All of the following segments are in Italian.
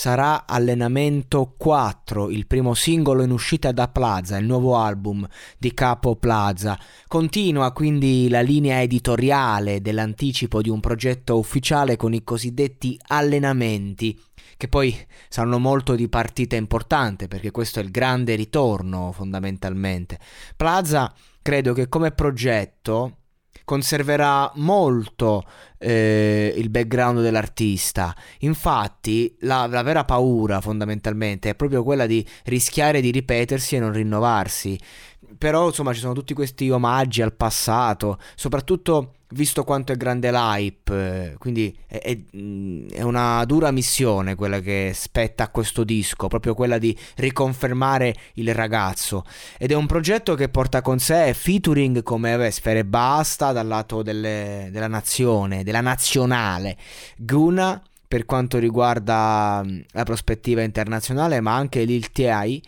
Sarà Allenamento 4, il primo singolo in uscita da Plaza, il nuovo album di Capo Plaza. Continua quindi la linea editoriale dell'anticipo di un progetto ufficiale con i cosiddetti allenamenti, che poi saranno molto di partita importante perché questo è il grande ritorno fondamentalmente. Plaza credo che come progetto conserverà molto eh, il background dell'artista. Infatti, la, la, vera paura fondamentalmente è proprio quella di rischiare di ripetersi e non rinnovarsi. Però, insomma, ci sono tutti questi omaggi al passato, soprattutto visto quanto è grande l'hype, quindi è, è, mm, è, una dura missione quella che spetta a questo disco, proprio quella di riconfermare il ragazzo. Ed è un progetto che porta con sé featuring come beh, Sfere Basta dal lato delle, della nazione, della nazionale, Guna per quanto riguarda mm, la prospettiva internazionale, ma anche Lil T.I.,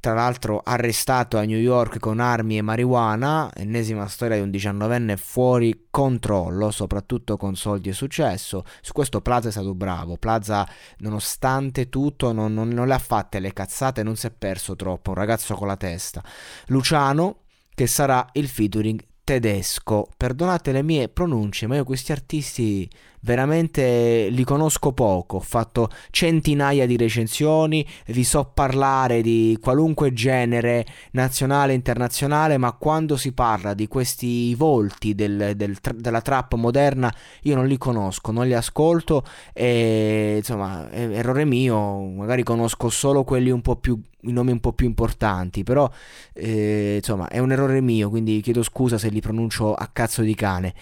tra l'altro arrestato a New York con armi e marijuana, ennesima storia di un diciannovenne fuori controllo, soprattutto con soldi e successo. Su questo Plaza è stato bravo, Plaza nonostante tutto non, non, non le ha fatte le cazzate, non si è perso troppo, un ragazzo con la testa. Luciano, che sarà il featuring tedesco. Perdonate le mie pronunce, ma io questi artisti veramente li conosco poco. Ho fatto centinaia di recensioni, vi so parlare di qualunque genere, nazionale internazionale, ma quando si parla di questi volti del, del, della trap moderna, io non li conosco, non li ascolto e insomma, errore mio, magari conosco solo quelli un po' più i nomi un po' più importanti, però eh, insomma è un errore mio, quindi chiedo scusa se li pronuncio a cazzo di cane.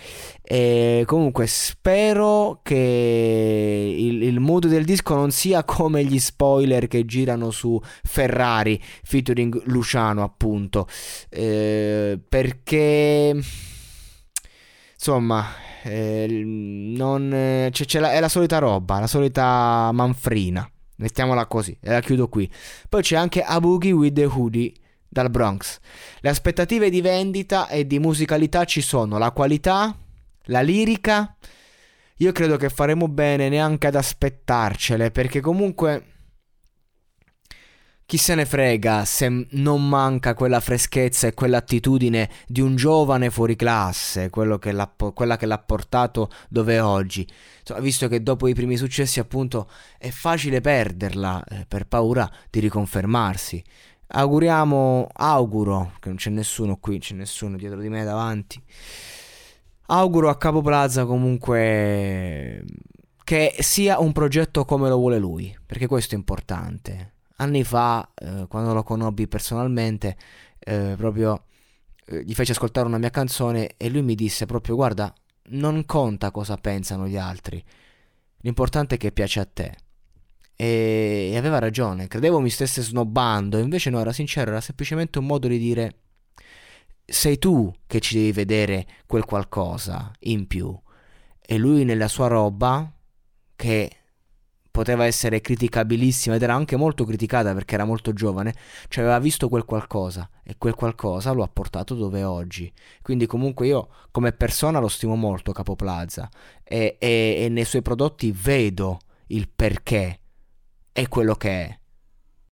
E comunque spero che il, il mood del disco non sia come gli spoiler che girano su Ferrari featuring Luciano, appunto, eh, perché insomma eh, non, c'è la, è la solita roba, la solita manfrina. Mettiamola così, e la chiudo qui. Poi c'è anche A Boogie with the Hoodie dal Bronx. Le aspettative di vendita e di musicalità ci sono, la qualità, la lirica. Io credo che faremo bene neanche ad aspettarcele, perché comunque chi se ne frega se non manca quella freschezza e quell'attitudine di un giovane fuori classe, che quella che l'ha portato dove è oggi. Insomma, visto che dopo i primi successi, appunto, è facile perderla eh, per paura di riconfermarsi. Auguriamo, auguro, che non c'è nessuno qui, c'è nessuno dietro di me davanti. Auguro a Capo Plaza comunque che sia un progetto come lo vuole lui, perché questo è importante anni fa, eh, quando lo conobbi personalmente, eh, proprio eh, gli feci ascoltare una mia canzone e lui mi disse proprio guarda, non conta cosa pensano gli altri, l'importante è che piace a te. E, e aveva ragione, credevo mi stesse snobbando, invece no, era sincero, era semplicemente un modo di dire sei tu che ci devi vedere quel qualcosa in più. E lui nella sua roba, che poteva essere criticabilissima ed era anche molto criticata perché era molto giovane, cioè aveva visto quel qualcosa e quel qualcosa lo ha portato dove è oggi. Quindi comunque io come persona lo stimo molto Capo Plaza e, e, e nei suoi prodotti vedo il perché è quello che è.